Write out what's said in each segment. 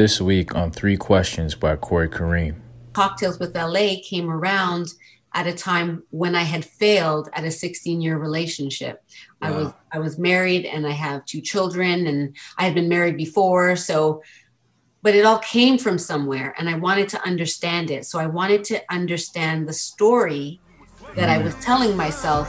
This week on Three Questions by Corey Kareem. Cocktales with LA came around at a time when I had failed at a 16 year relationship. Wow. I was I was married and I have two children and I had been married before so but it all came from somewhere and I wanted to understand it. So I wanted to understand the story that I mm. was telling myself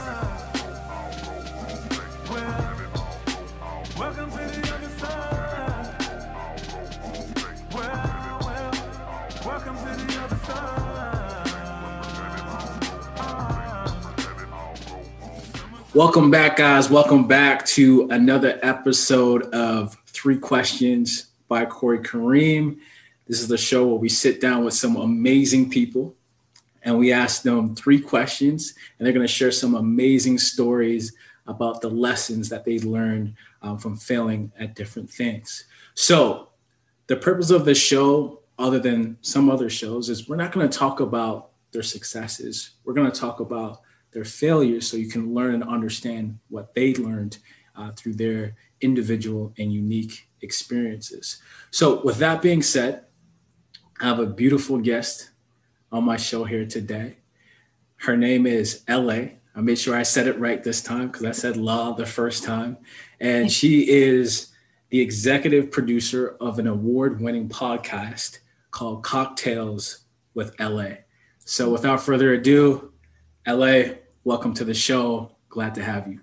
Welcome back, guys. Welcome back to another episode of Three Questions by Corey Kareem. This is the show where we sit down with some amazing people and we ask them three questions, and they're going to share some amazing stories about the lessons that they learned um, from failing at different things. So, the purpose of this show, other than some other shows, is we're not going to talk about their successes. We're going to talk about their failures so you can learn and understand what they learned uh, through their individual and unique experiences. So, with that being said, I have a beautiful guest on my show here today. Her name is LA. I made sure I said it right this time because I said La the first time. And she is the executive producer of an award winning podcast called Cocktales with LA. So, without further ado, LA, welcome to the show. Glad to have you.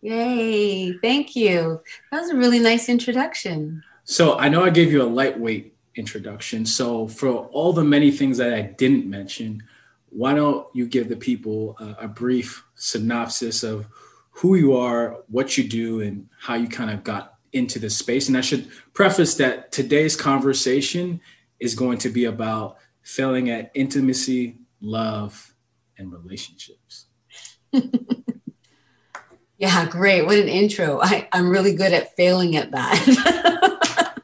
Yay, thank you. That was a really nice introduction. So I know I gave you a lightweight introduction. So for all the many things that I didn't mention, why don't you give the people a, a brief synopsis of who you are, what you do, and how you kind of got into this space? And I should preface that today's conversation is going to be about failing at intimacy, love, and relationships. yeah, great. What an intro. I, I'm really good at failing at that.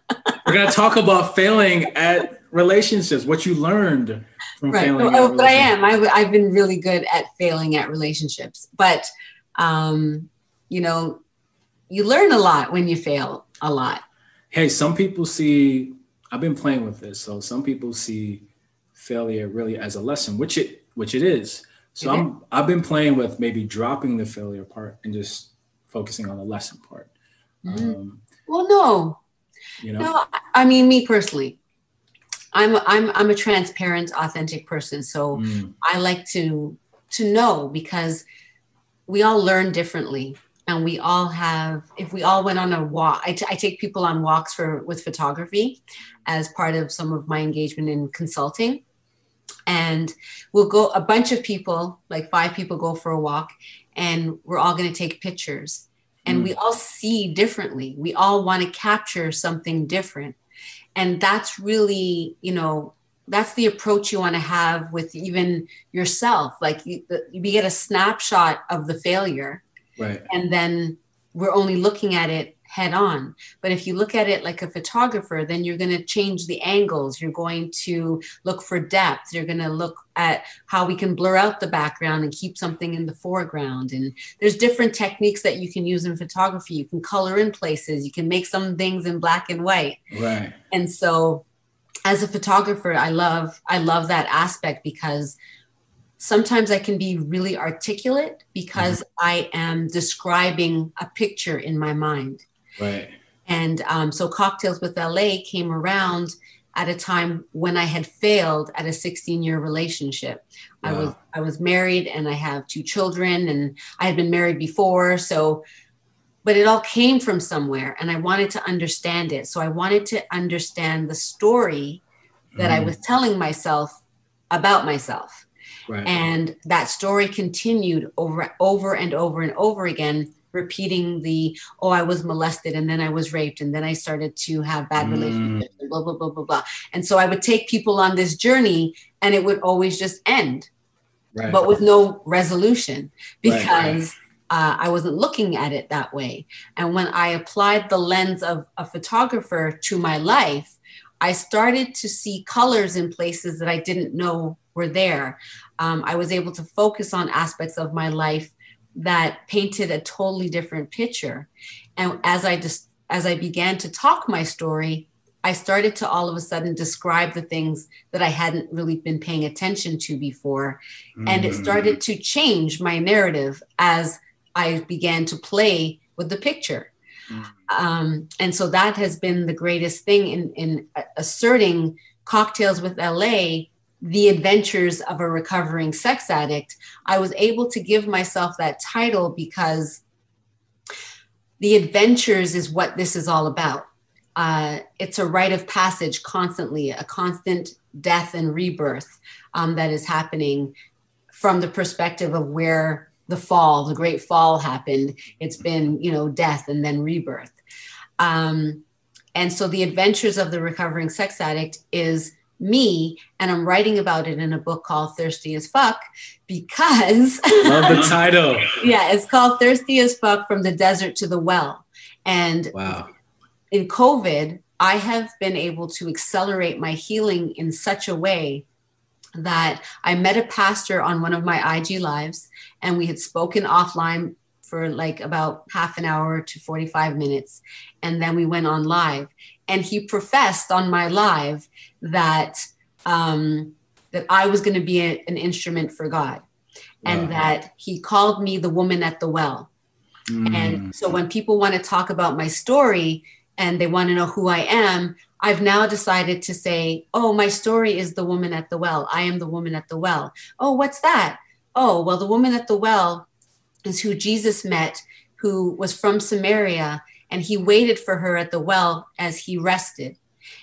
We're going to talk about failing at relationships, what you learned from right. failing. Oh, but I am. I, I've been really good at failing at relationships. But, um, you know, you learn a lot when you fail a lot. Hey, some people see, I've been playing with this. So some people see failure really as a lesson, which it, which it is. So mm-hmm. I'm I've been playing with maybe dropping the failure part and just focusing on the lesson part. Mm-hmm. Um, well, no, you know, no. I mean, me personally, I'm I'm I'm a transparent, authentic person. So mm. I like to to know because we all learn differently and we all have if we all went on a walk I, t- I take people on walks for with photography as part of some of my engagement in consulting and we'll go a bunch of people like five people go for a walk and we're all going to take pictures. And mm. we all see differently. We all want to capture something different. And that's really you know that's the approach you want to have with even yourself. Like you, you get a snapshot of the failure right. and then we're only looking at it head on. But if you look at it like a photographer, then you're going to change the angles. You're going to look for depth. You're going to look at how we can blur out the background and keep something in the foreground. And there's different techniques that you can use in photography. You can color in places. You can make some things in black and white. Right. And so as a photographer, I love I love that aspect because sometimes I can be really articulate because mm-hmm. I am describing a picture in my mind. Right. And um, so Cocktales with LA came around at a time when I had failed at a 16 year relationship. Wow. I was I was married and I have two children and I had been married before. So but it all came from somewhere and I wanted to understand it. So I wanted to understand the story that mm. I was telling myself about myself. Right. And that story continued over over and over and over again repeating the oh i was molested and then i was raped and then i started to have bad mm. relationships blah blah blah blah blah and so i would take people on this journey and it would always just end right. but with no resolution because right, right. Uh, I wasn't looking at it that way. And when I applied the lens of a photographer to my life, I started to see colors in places that I didn't know were there. Um, I was able to focus on aspects of my life that painted a totally different picture. And as I just as I began to talk my story, I started to all of a sudden describe the things that I hadn't really been paying attention to before. Mm-hmm. And it started mm. to change my narrative as I began to play with the picture. Mm-hmm. Um, and so that has been the greatest thing in, in asserting Cocktales with LA, the adventures of a recovering sex addict. I was able to give myself that title because the adventures is what this is all about uh, it's a rite of passage constantly, a constant death and rebirth um, that is happening from the perspective of where the fall, the great fall happened. It's been, you know, death and then rebirth. Um, and so the adventures of the recovering sex addict is me, and I'm writing about it in a book called Thirsty as Fuck because. Love the title. yeah, it's called Thirsty as Fuck from the Desert to the Well. And wow in COVID, I have been able to accelerate my healing in such a way that I met a pastor on one of my IG lives and we had spoken offline for like about half an hour to 45 minutes. And then we went on live. And he professed on my live that um, that I was going to be a, an instrument for God and wow. that he called me the woman at the well. Mm. And so when people want to talk about my story, and they want to know who I am, I've now decided to say, oh, my story is the woman at the well. I am the woman at the well. Oh, what's that? Oh, well, the woman at the well is who Jesus met, who was from Samaria, and he waited for her at the well as he rested.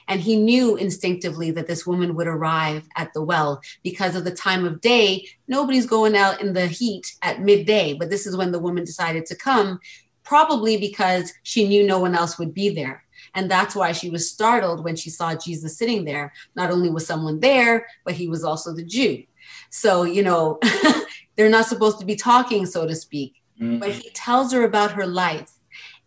And he knew instinctively that this woman would arrive at the well because of the time of day. Nobody's going out in the heat at midday, but this is when the woman decided to come probably because she knew no one else would be there. And that's why she was startled when she saw Jesus sitting there. Not only was someone there, but he was also the Jew. So, you know, they're not supposed to be talking, so to speak. Mm-hmm. But he tells her about her life.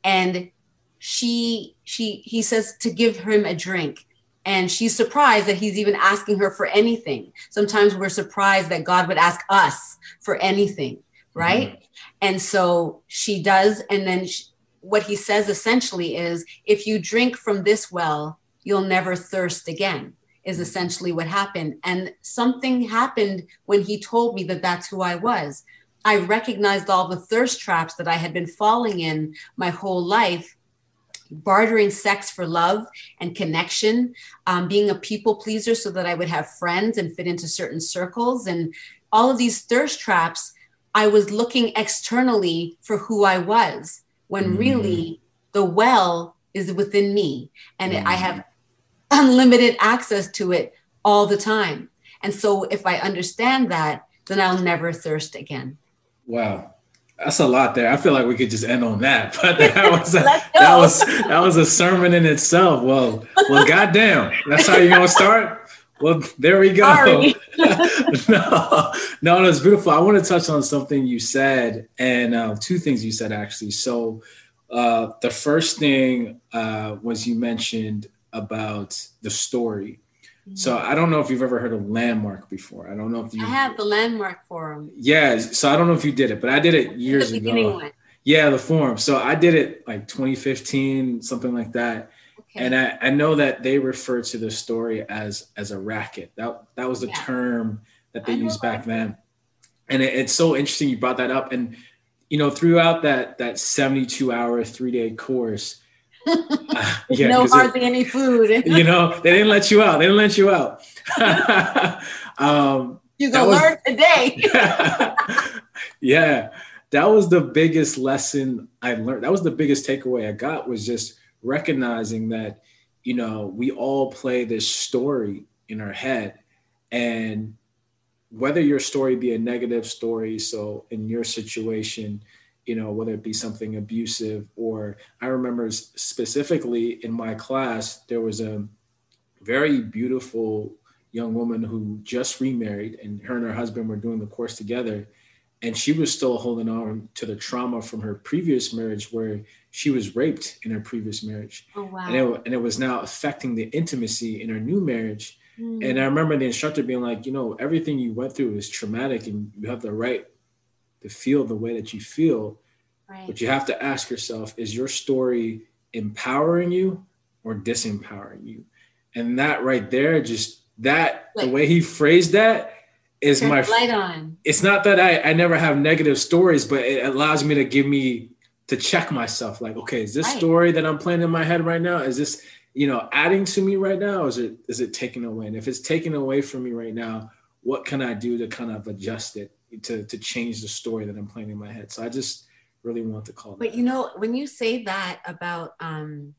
And she, she, he says to give him a drink. And she's surprised that he's even asking her for anything. Sometimes we're surprised that God would ask us for anything, right? Mm-hmm. And so she does. And then she, what he says essentially is if you drink from this well, you'll never thirst again, is essentially what happened. And something happened when he told me that that's who I was. I recognized all the thirst traps that I had been falling in my whole life bartering sex for love and connection, um, being a people pleaser so that I would have friends and fit into certain circles, and all of these thirst traps I was looking externally for who I was when mm. really the well is within me and mm. I have unlimited access to it all the time. And so if I understand that, then I'll never thirst again. Wow. That's a lot there. I feel like we could just end on that, but that was a, that was that was a sermon in itself. Well, well, goddamn, that's how you're gonna start. Well, there we go. no, no, it's beautiful. I want to touch on something you said, and uh, two things you said actually. So, uh, the first thing uh, was you mentioned about the story. So I don't know if you've ever heard of Landmark before. I don't know if you. I have the Landmark Forum. Yeah, so I don't know if you did it, but I did it years ago. One. Yeah, the forum. So I did it like 2015, something like that Okay. And I, I know that they refer to the story as as a racket. That that was the yeah. term that they used back then. And it, it's so interesting you brought that up. And you know, throughout that that 72 hour, three day course, uh, yeah, no hardly it, any food. you know, they didn't let you out. They didn't let you out. um, you go learn today. yeah, that was the biggest lesson I learned. That was the biggest takeaway I got was just recognizing that you know we all play this story in our head and whether your story be a negative story so in your situation you know whether it be something abusive or i remember specifically in my class there was a very beautiful young woman who just remarried and her and her husband were doing the course together and she was still holding on to the trauma from her previous marriage where she was raped in her previous marriage oh, wow. and, it, and it was now affecting the intimacy in her new marriage mm. and i remember the instructor being like you know everything you went through is traumatic and you have the right to feel the way that you feel right. but you have to ask yourself is your story empowering you or disempowering you. And that right there, just that the way he phrased that is Turn my light on. It's not that I, I never have negative stories, but it allows me to give me to check myself like, okay, is this right. story that I'm playing in my head right now? Is this, you know, adding to me right now? Or is it is it taking away? And if it's taking away from me right now, what can I do to kind of adjust it to to change the story that I'm playing in my head? So I just really want to call But you know, when you say that about um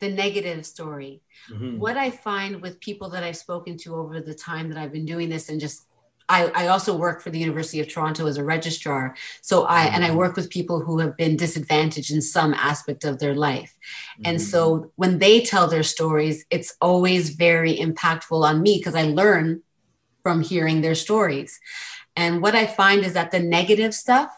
the negative story, mm-hmm. what I find with people that I've spoken to over the time that I've been doing this and just I, I, also work for the University of Toronto as a registrar. So I and I mm-hmm. work with people who have been disadvantaged in some aspect of their life. Mm-hmm. And so mm-hmm. when they tell their stories, it's always very impactful on me because I learn from hearing their stories. And what I find is that the negative stuff,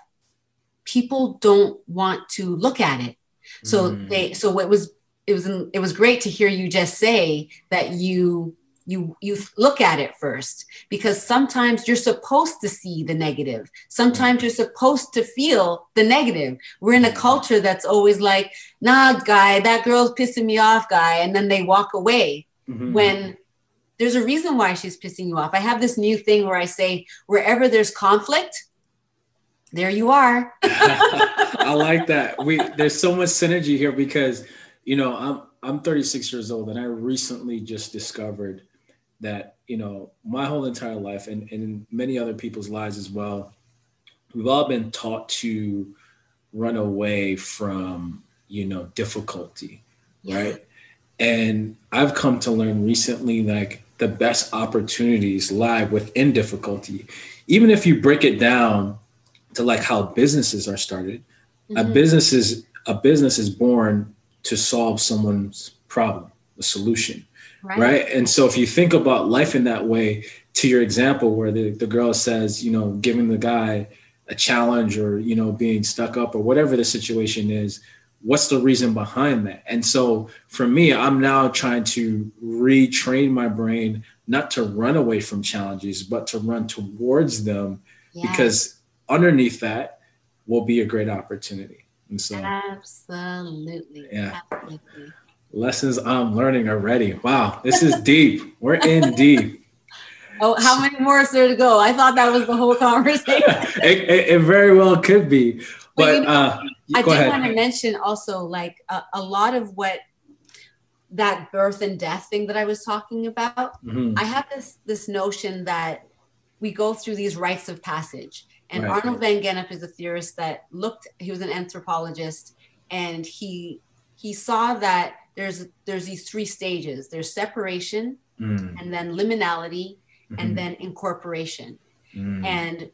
people don't want to look at it. So mm. they so it was it was it was great to hear you just say that you you you look at it first because sometimes you're supposed to see the negative sometimes you're supposed to feel the negative we're in a culture that's always like nah guy that girl's pissing me off guy and then they walk away mm-hmm. when there's a reason why she's pissing you off. I have this new thing where i say wherever there's conflict there you are. I like that. We there's so much synergy here because you know i'm i'm 36 years old and i recently just discovered that you know my whole entire life and, and many other people's lives as well we've all been taught to run away from you know difficulty yeah. right? And i've come to learn recently like the best opportunities lie within difficulty even if you break it down to like how businesses are started mm-hmm. a business is a business is born to solve someone's problem a solution right. right? And so if you think about life in that way, to your example where the, the girl says, you know, giving the guy a challenge or, you know, being stuck up or whatever the situation is, what's the reason behind that? And so for me, I'm now trying to retrain my brain not to run away from challenges, but to run towards them yes. because underneath that will be a great opportunity. And so absolutely. Yeah. Absolutely lessons I'm learning already. Wow, this is deep. We're in deep. Oh, how many more is there to go? I thought that was the whole conversation. it, it, it, very well could be. But, you know, uh, I did ahead. want to mention also like a, a, lot of what that birth and death thing that I was talking about. Mm-hmm. I have this this notion that we go through these rites of passage. And right. Arnold van Gennep is a theorist that looked, he was an anthropologist, and he he saw that there's there's these three stages there's separation mm. and then liminality mm-hmm. and then incorporation mm. and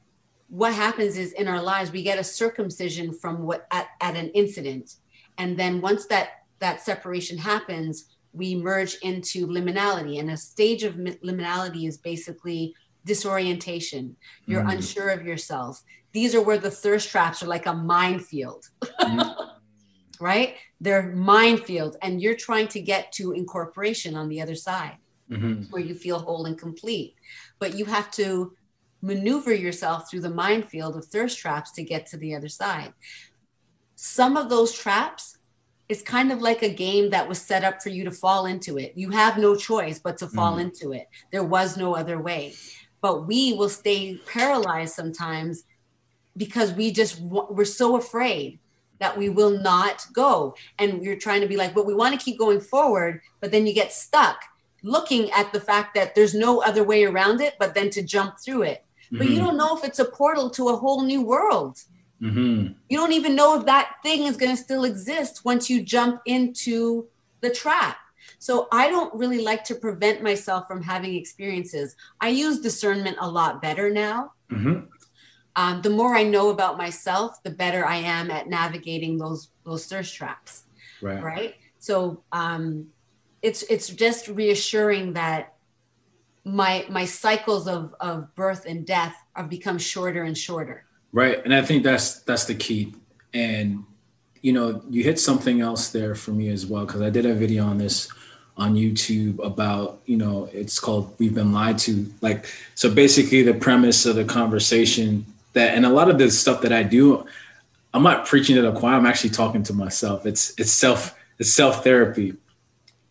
what happens is in our lives we get a circumcision from what at, at an incident. And then once that that separation happens we merge into liminality. And a stage of liminality is basically disorientation. You're mm. unsure of yourself. These are where the thirst traps are like a minefield. Mm. right? They're minefields and you're trying to get to incorporation on the other side. Mm-hmm. where you feel whole and complete. But you have to maneuver yourself through the minefield of thirst traps to get to the other side some of those traps is kind of like a game that was set up for you to fall into it you have no choice but to fall mm-hmm. into it there was no other way but we will stay paralyzed sometimes because we just we're so afraid that we will not go. And you're trying to be like, but we want to keep going forward, but then you get stuck looking at the fact that there's no other way around it, but then to jump through it. Mm-hmm. But you mm-hmm. don't know if it's a portal to a whole new world. Mm-hmm. You don't even know if that thing is going to still exist once you jump into the trap. So I don't really like to prevent myself from having experiences. I use discernment a lot better now. Mm-hmm um, the more I know about myself, the better I am at navigating those those thirst traps. Right. Right. So um, it's it's just reassuring that my my cycles of of birth and death have become shorter and shorter. Right, and I think that's that's the key. And you know, you hit something else there for me as well because I did a video on this on YouTube about, you know, it's called We've Been Lied to. Like, so basically, the premise of the conversation that and a lot of the stuff that I do, I'm not preaching to the choir. I'm actually talking to myself. It's it's self it's self therapy,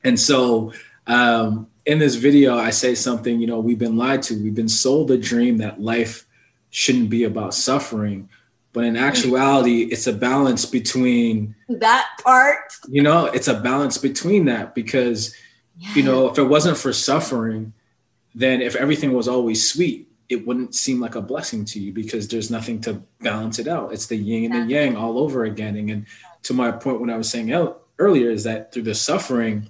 And so um, in this video, I say something, you know, we've been lied to. We've been sold a dream that life shouldn't be about suffering. But in actuality, it's a balance between that part. You know, it's a balance between that because, yeah. you know, if it wasn't for suffering, then if everything was always sweet, it wouldn't seem like a blessing to you because there's nothing to balance it out. It's the yin and the yang all over again. And to my point, when I was saying earlier, is that through the suffering,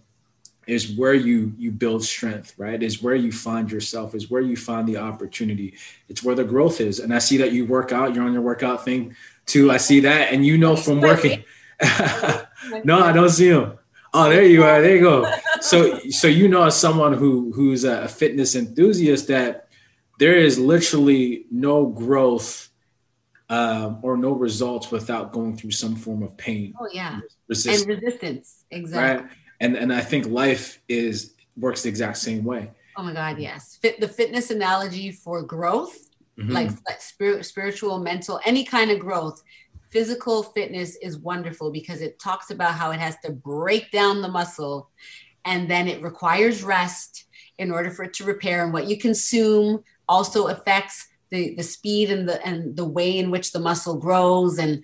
is where you you build strength right? Is where you find yourself is where you find the opportunity. It's where the growth is. And i see that you work out you're on your workout thing too. I see that and you know from working no i don't see him. Oh there you are. There you go. So so you know as someone who who's a fitness enthusiast that there is literally no growth um, or no results without going through some form of pain. Oh yeah, resistance. and resistance. exactly. Right? And and I think life is works the exact same way. Oh my God, yes. Fit the fitness analogy for growth, mm-hmm. like, like spirit, spiritual, mental, any kind of growth. Physical fitness is wonderful because it talks about how it has to break down the muscle and then it requires rest in order for it to repair. And what you consume also affects the, the speed and the and the way in which the muscle grows. And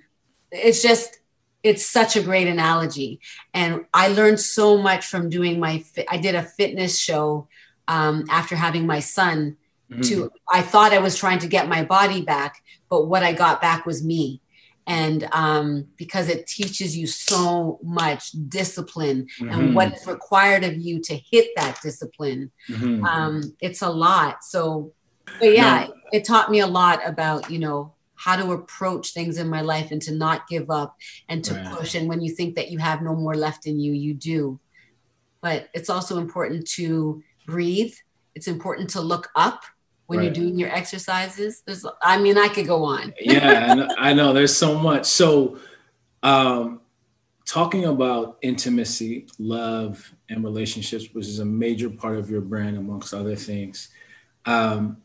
it's just it's such a great analogy and i learned so much from doing my i did a fitness show um, after having my son mm-hmm. to i thought i was trying to get my body back but what i got back was me and um, because it teaches you so much discipline mm-hmm. and what's required of you to hit that discipline mm-hmm. um, it's a lot so but yeah no. it taught me a lot about you know how to approach things in my life and to not give up and to right. push. And when you think that you have no more left in you, you do. But it's also important to breathe. It's important to look up when right. you're doing your exercises. There's, I mean, I could go on. yeah, I know. There's so much. So, um, talking about intimacy, love, and relationships, which is a major part of your brand, amongst other things. Um,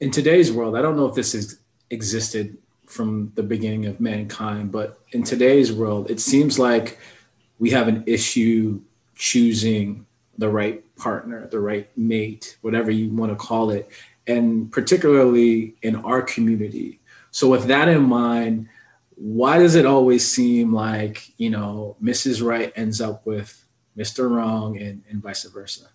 in today's world, I don't know if this is existed from the beginning of mankind. But in today's world, it seems like we have an issue choosing the right partner, the right mate, whatever you want to call it, and particularly in our community. So, with that in mind, why does it always seem like, you know, Mrs. Right ends up with Mr. Wrong and, and vice versa?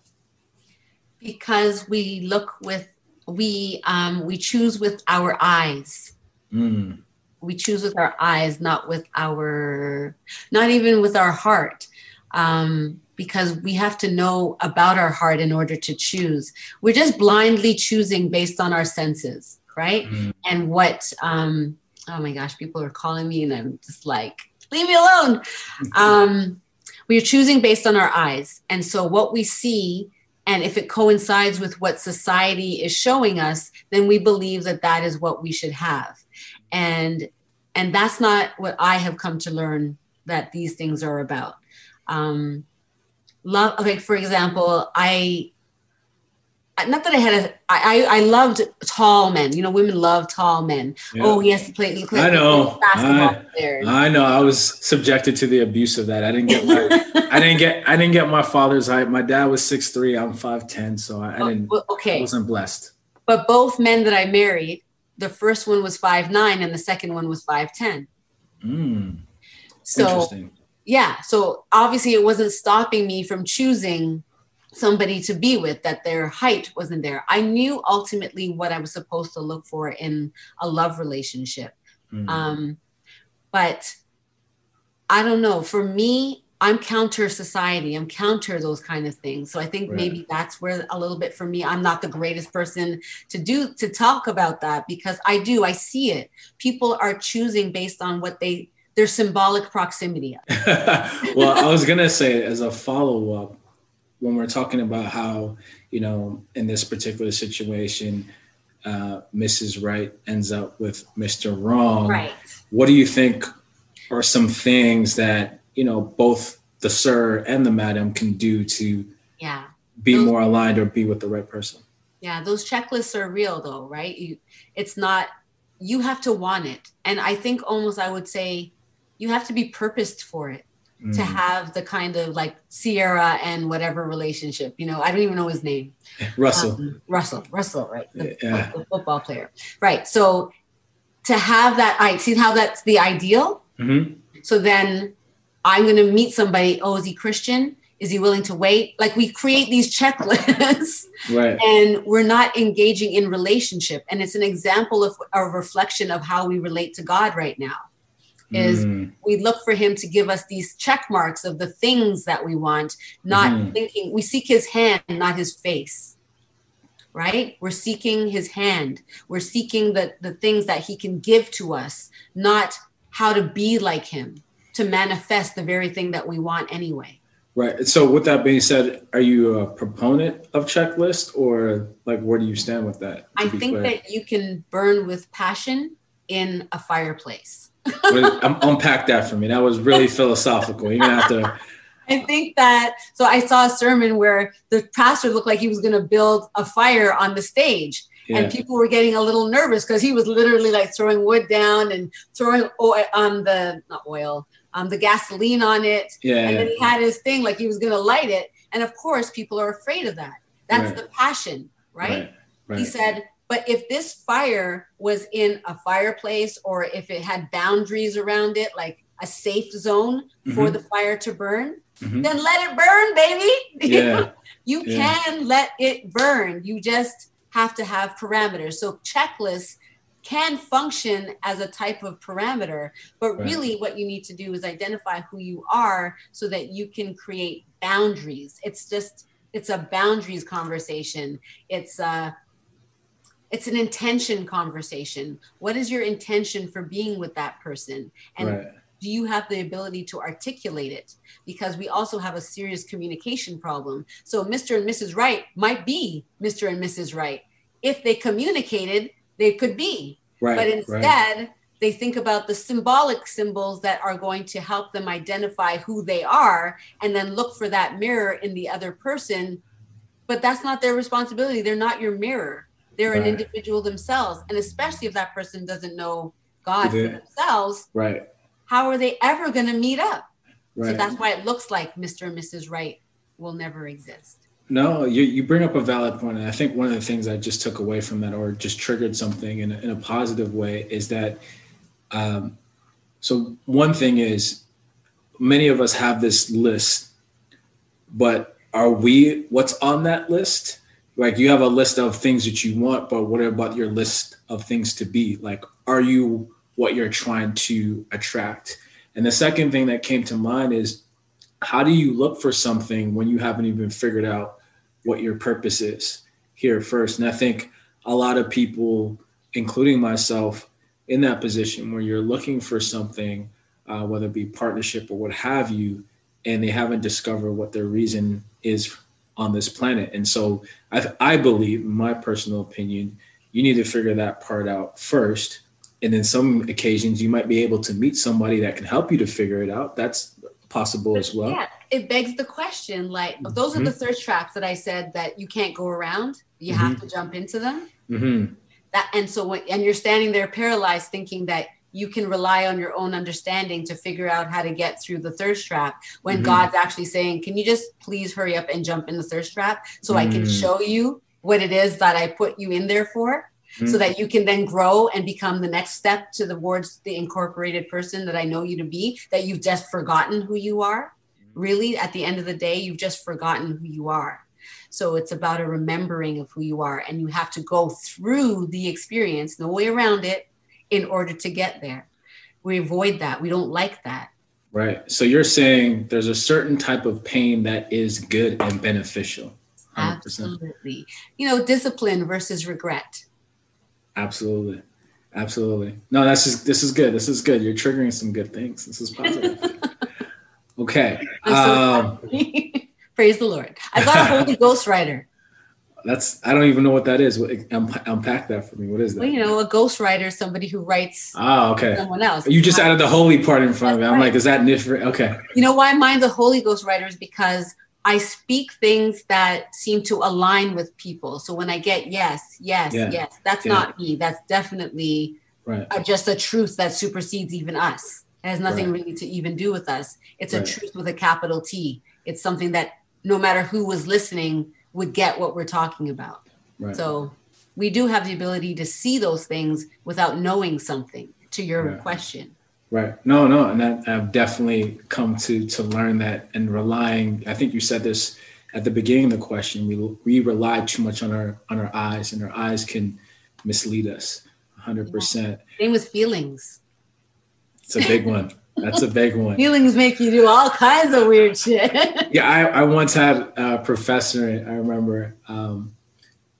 Because we look with we um, we choose with our eyes. Mm. We choose with our eyes, not with our, not even with our heart, um, because we have to know about our heart in order to choose. We're just blindly choosing based on our senses, right? Mm. And what? Um, oh my gosh, people are calling me, and I'm just like, leave me alone. um, we are choosing based on our eyes, and so what we see and if it coincides with what society is showing us then we believe that that is what we should have. And and that's not what i have come to learn that these things are about. Um love okay for example i not that I had a I I loved tall men. You know, women love tall men. Yeah. Oh, he has to play. Look like I know. I, I, know. I was subjected to the abuse of that. I didn't get my I didn't get I didn't get my father's height. My dad was six three. I'm five ten. So I, I oh, didn't. okay. I wasn't blessed. But both men that I married, the first one was five nine, and the second one was five ten. Mm. So yeah. So obviously, it wasn't stopping me from choosing somebody to be with that their height wasn't there. I knew ultimately what i was supposed to look for in a love relationship. Mm. um, but i don't know. For me i'm counter society. I'm counter those kind of things. So i think right. maybe that's where a little bit for me i'm not the greatest person to do to talk about that because i do. I see it. People are choosing based on what they their symbolic proximity. Well i was gonna say as a follow-up when we're talking about how you know in this particular situation uh, mrs right ends up with mr wrong right. what do you think are some things that you know both the sir and the madam can do to yeah. be those, more aligned or be with the right person? Yeah those checklists are real though right? You it's not you have to want it. And i think almost i would say you have to be purposed for it mm. to have the kind of like Ciara and whatever relationship. You know, I don't even know his name. Russell. Um, Russell. Russell, right? The, yeah. the, football player, right? So to have that, I see how that's the ideal. Mm-hmm. So then I'm going to meet somebody. Oh, is he Christian? Is he willing to wait? Like we create these checklists, right? And we're not engaging in relationship. And it's an example of a reflection of how we relate to God right now is mm. we look for him to give us these check marks of the things that we want not mm. thinking we seek his hand not his face right we're seeking his hand we're seeking the the things that he can give to us not how to be like him to manifest the very thing that we want anyway right so with that being said are you a proponent of checklist or like where do you stand with that i think clear? that you can burn with passion in a fireplace unpack that for me. That was really philosophical. You're gonna have to. I think that so. I saw a sermon where the pastor looked like he was going to build a fire on the stage, yeah. and people were getting a little nervous because he was literally like throwing wood down and throwing oil on um, the not oil, um, the gasoline on it. Yeah, and then he had his thing like he was going to light it, and of course, people are afraid of that. That's right. the passion, right? right? right. He said, but if this fire was in a fireplace or if it had boundaries around it, like a safe zone mm-hmm. for the fire to burn, mm-hmm. then let it burn, baby. Yeah. you yeah. can let it burn. You just have to have parameters. So checklists can function as a type of parameter, but right. really what you need to do is identify who you are so that you can create boundaries. It's just it's a boundaries conversation. It's a it's an intention conversation. What is your intention for being with that person? And right. do you have the ability to articulate it? Because we also have a serious communication problem. So mr and mrs Wright might be mr and mrs Wright. if they communicated they could be. Right, but instead right. they think about the symbolic symbols that are going to help them identify who they are and then look for that mirror in the other person. But that's not their responsibility. They're not your mirror they're right. an individual themselves. And especially if that person doesn't know God for themselves, right? How are they ever going to meet up? Right. So that's why it looks like Mr. and Mrs. Right will never exist. No, you, you bring up a valid point. And I think one of the things I just took away from that or just triggered something in a, in a positive way is that, um, so one thing is many of us have this list, but are we what's on that list? Like you have a list of things that you want but what about your list of things to be? Like are you what you're trying to attract? And the second thing that came to mind is how do you look for something when you haven't even figured out what your purpose is here first? And i think a lot of people including myself in that position where you're looking for something uh, whether it be partnership or what have you and they haven't discovered what their reason is on this planet. And so I, I believe, in my personal opinion, you need to figure that part out first. And then some occasions you might be able to meet somebody that can help you to figure it out. That's possible as well. Yeah, it begs the question like, those mm-hmm. are the mm-hmm. thirst traps that I said that you can't go around, you mm-hmm. have to jump into them. Mm-hmm. That, and so when, and you're standing there paralyzed thinking that you can rely on your own understanding to figure out how to get through the thirst trap when mm-hmm. God's actually saying, Can you just please hurry up and jump in the thirst trap so mm-hmm. I can mm. show you what it is that I put you in there for? Mm-hmm. So that you can then grow and become the next step to towards the incorporated person that I know you to be, that you've just forgotten who you are. Really, at the end of the day, you've just forgotten who you are. So it's about a remembering of who you are. And you have to go through the experience, no way around it, in order to get there. We avoid that. We don't like that. Right. So you're saying there's a certain type of pain that is good and beneficial. 100%. Absolutely. You know, discipline versus regret. Absolutely. Absolutely. No, that's just this is good. This is good. You're triggering some good things. This is positive. okay. So um, Praise the Lord. I got a Holy Ghost writer. That's I don't even know what that is. Unpack that for me. What is that? Well, you know, a ghostwriter is somebody who writes. Oh, okay. Someone else. You just added the holy part in front of me. I'm right. like, is that different? Okay. You know why mine's a holy ghost writer is because I speak things that seem to align with people. So when I get yes, yes, yeah. yes, that's yeah. not me. That's definitely right. just a truth that supersedes even us. It has nothing Right. really to even do with us. It's a truth with a capital T. It's something that no matter who was listening would get what we're talking about. Right. So we do have the ability to see those things without knowing something. To your Yeah. question, Right. No, no, and that, I've definitely come to to learn that and relying. I think you said this at the beginning of the question. We we rely too much on our on our eyes, and our eyes can mislead us. Hundred percent. same with feelings. It's a big one. That's a big one. Feelings make you do all kinds of weird shit. Yeah, I, I once had a professor. I remember um,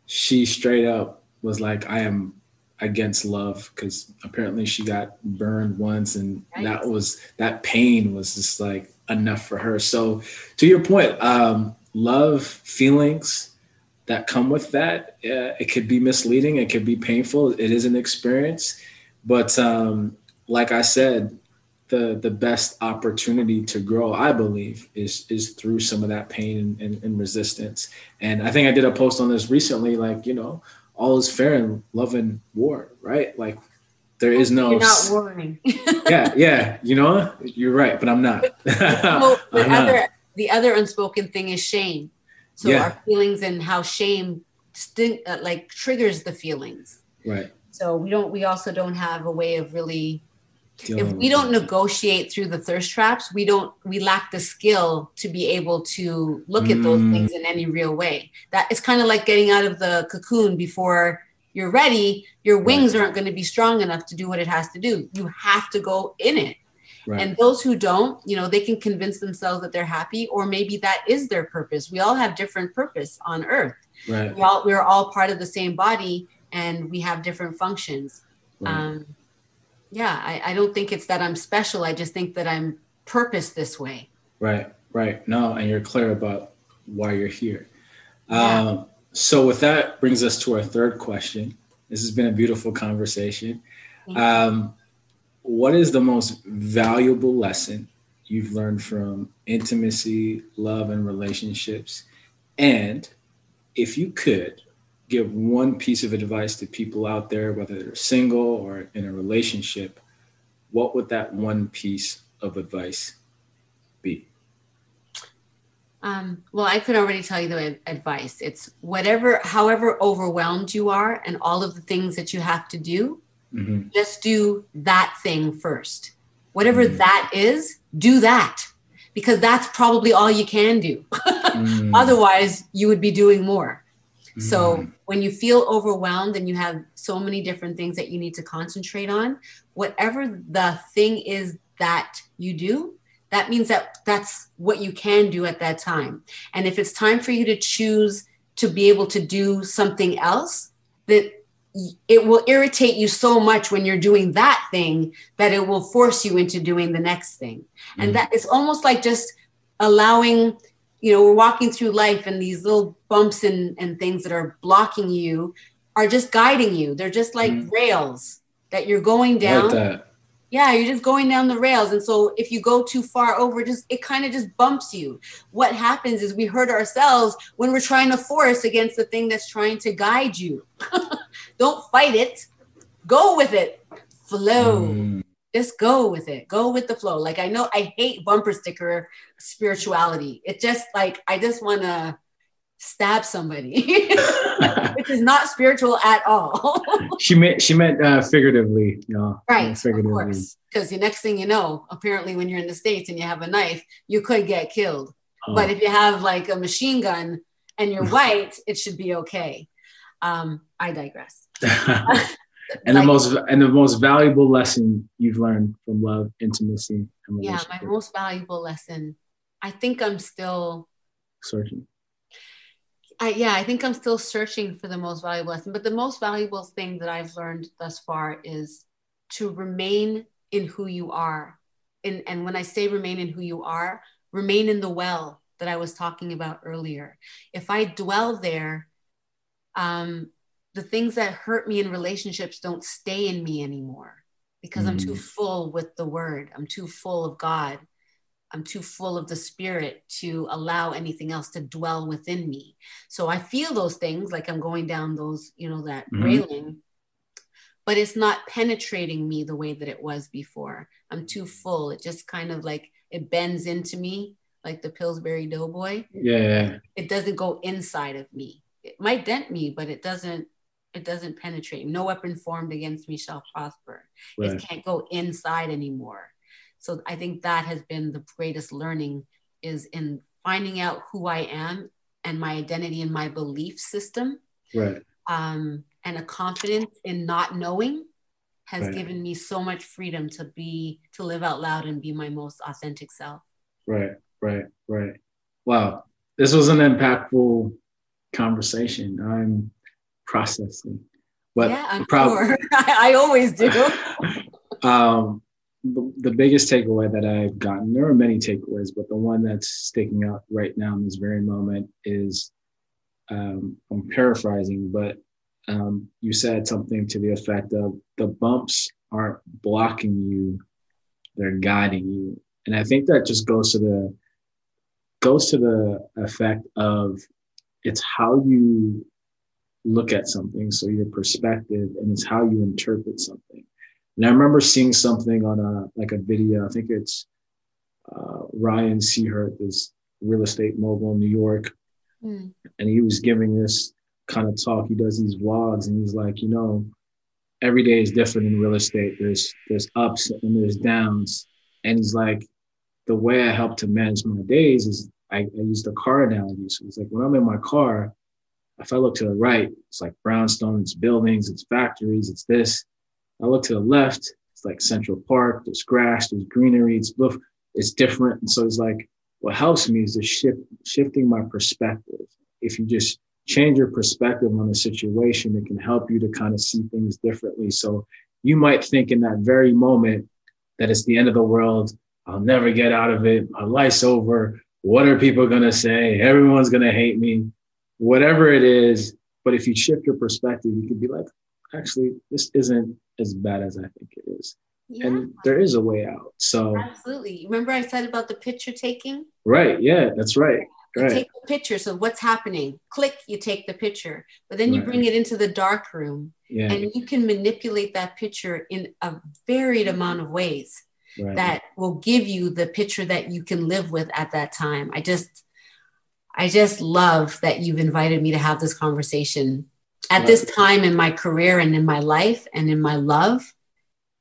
she straight up was like, "I am against love," because apparently she got burned once, and Right. that was that pain was just like enough for her. So, to your point, um, love feelings that come with that, uh, it could be misleading, it could be painful. It is an experience, but um, like I said, the the best opportunity to grow, I believe, is is through some of that pain and, and, and resistance. And I think I did a post on this recently, like you know, all is fair in love and war, right? Like there is no You're not worrying. yeah, yeah, you know, you're right, but I'm not. well, the I'm not. other the other unspoken thing is shame. So Yeah. our feelings and how shame sting, uh, like triggers the feelings. right. So we don't. We also don't have a way of really. If we don't negotiate through the thirst traps, we don't. We lack the skill to be able to look at those Mm. things in any real way. That it's kind of like getting out of the cocoon before you're ready. Your wings aren't going to be strong enough to do what it has to do. You have to go in it. right. And those who don't, you know, they can convince themselves that they're happy, or maybe that is their purpose. We all have different purpose on earth. right. We all we're all part of the same body and we have different functions. right. Um, yeah, I, I don't think it's that I'm special. I just think that I'm purposed this way. Right, right. No, and you're clear about why you're here. Yeah. Um, so, with that, brings us to our third question. This has been a beautiful conversation. Um, what is the most valuable lesson you've learned from intimacy, love, and relationships? And if you could give one piece of advice to people out there, whether they're single or in a relationship, what would that one piece of advice be? Um, well, I could already tell you the advice. It's whatever, however overwhelmed you are, and all of the things that you have to do, Mhm. just do that thing first. Whatever Mm. that is, do that because that's probably all you can do. Mm. Otherwise, you would be doing more. So Mm. When you feel overwhelmed and you have so many different things that you need to concentrate on, whatever the thing is that you do, that means that that's what you can do at that time. And if it's time for you to choose to be able to do something else, that it will irritate you so much when you're doing that thing that it will force you into doing the next thing. And Mhm. that it's almost like just allowing you know, we're walking through life and these little bumps and, and things that are blocking you are just guiding you. They're just like Mhm. rails that you're going like down. that. Yeah, you're just going down the rails. And so if you go too far over, just it kind of just bumps you. What happens is we hurt ourselves when we're trying to force against the thing that's trying to guide you. Don't fight it. Go with it. Flow Mm. Just go with it. Go with the flow. Like i know i hate bumper sticker spirituality. It just like i just want to stab somebody. Which is not spiritual at all. She meant she meant uh, figuratively, you know. right of Figuratively. course. Because the next thing you know apparently when you're in the states and you have a knife you could get killed. Oh. but if you have like a machine gun and you're white it should be okay. Um i digress and the most and the most valuable lesson you've learned from love, intimacy, and yeah my most valuable lesson i think i'm still searching. I, yeah, I think I'm still searching for the most valuable lesson. But the most valuable thing that I've learned thus far is to remain in who you are. And, and when I say remain in who you are, remain in the well that I was talking about earlier. If I dwell there, um, the things that hurt me in relationships don't stay in me anymore because I'm too Mm. full with the word. I'm too full of God. I'm too full of the spirit to allow anything else to dwell within me. So I feel those things like I'm going down those, you know, that Mhm. railing. but it's not penetrating me the way that it was before. I'm too full. It just kind of like it bends into me like the Pillsbury Doughboy. Yeah. It doesn't go inside of me. It might dent me, but it doesn't it doesn't penetrate. No weapon formed against me shall prosper. Right. It can't go inside anymore. So I think that has been the greatest learning is in finding out who I am and my identity and my belief system. Right. Um, and a confidence in not knowing has right. given me so much freedom to be to live out loud and be my most authentic self. Right, right, right. Wow. This was an impactful conversation. I'm processing. But yeah, I'm sure. I, I always do. um, the, the biggest takeaway that I've gotten, there are many takeaways, but the one that's sticking out right now in this very moment is um, I'm paraphrasing, but um, you said something to the effect of the bumps aren't blocking you, they're guiding you. And I think that just goes to the goes to the effect of it's how you look at something, so your perspective, and it's how you interpret something. And I remember seeing something on a like a video. I think it's uh, Ryan Serhant, this real estate mogul in New York, mm. and he was giving this kind of talk. He does these vlogs, and he's like, you know, every day is different in real estate. There's there's ups and there's downs, and he's like, the way I help to manage my days is I, I use the car analogy. So it's like when I'm in my car, if I look to the right, it's like brownstone, it's buildings, it's factories, it's this. I look to the left, it's like Central Park, there's grass, there's greenery, it's it's different. And so it's like what helps me is just shift shifting my perspective. If you just change your perspective on a situation, it can help you to kind of see things differently. So you might think in that very moment that it's the end of the world. I'll never get out of it. My life's over. What are people going to say? Everyone's going to hate me. Whatever it is. But if you shift your perspective, you could be like, actually, this isn't as bad as I think it is. Yeah. And there is a way out. So absolutely. Remember I said about the picture taking? Right. Yeah, that's right. Right. take the picture. So what's happening? Click, you take the picture. But then you right. bring it into the dark room. Yeah. And you can manipulate that picture in a varied amount of ways right. that will give you the picture that you can live with at that time. I just I just love that you've invited me to have this conversation at this time in my career and in my life and in my love,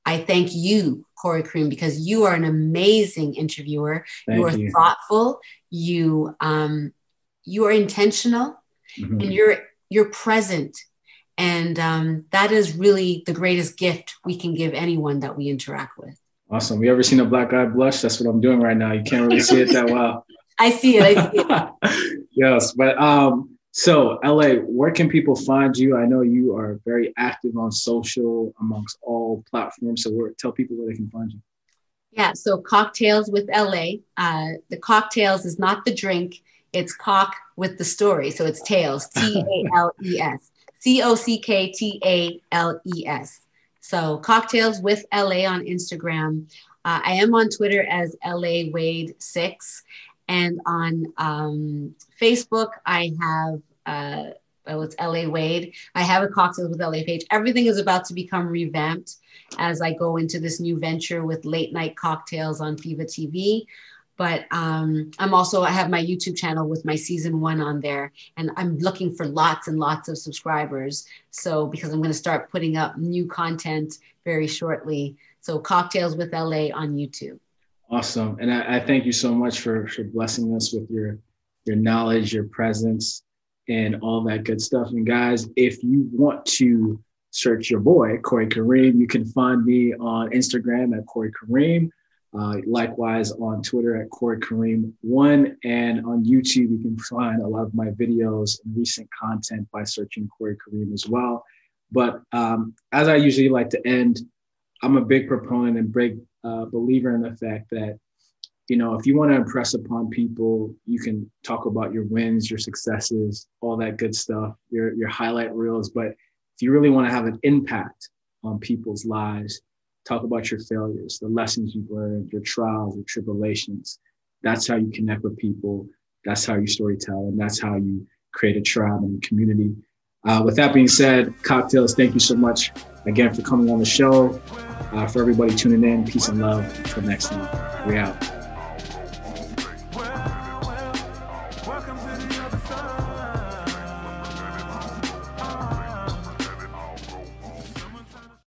I thank you, Corey Kareem, because you are an amazing interviewer. Thank you are you. thoughtful. You um, you are intentional, mm-hmm. and you're you're present, and um, that is really the greatest gift we can give anyone that we interact with. Awesome. You ever seen a black guy blush? That's what I'm doing right now. You can't really see it that well. I see it. I see it. yes, but um, so, LA, where can people find you? I know you are very active on social amongst all platforms. So, where, tell people where they can find you. Yeah, so Cocktales with LA. Uh, the cocktales is not the drink, it's cock with the story. So, it's Tales, T A L E S, C O C K T A L E S. So, Cocktales with LA on Instagram. Uh, I am on Twitter as LA Wade6. And on um, Facebook, I have uh, oh, it's LA Wade. I have a cocktales with LA page. Everything is about to become revamped as I go into this new venture with late night cocktales on Fiva TV. But um, I'm also I have my YouTube channel with my season one on there, and I'm looking for lots and lots of subscribers. So because I'm going to start putting up new content very shortly. So cocktales with LA on YouTube. Awesome. And I, I, thank you so much for, for blessing us with your, your knowledge, your presence, and all that good stuff. And guys, if you want to search your boy, Corey Kareem, you can find me on Instagram at Corey Kareem. Uh, likewise on Twitter at Corey Kareem1 and on YouTube you can find a lot of my videos and recent content by searching Corey Kareem as well. But um, as I usually like to end, I'm a big proponent and big uh, believer in the fact that, you know, if you want to impress upon people, you can talk about your wins, your successes, all that good stuff, your, your highlight reels. But if you really want to have an impact on people's lives, talk about your failures, the lessons you've learned, your trials, your tribulations. That's how you connect with people. That's how you storytell, and that's how you create a tribe and community. Uh, with that being said, cocktails, thank you so much again for coming on the show. Uh, for everybody tuning in, peace and love. Until next time, we out.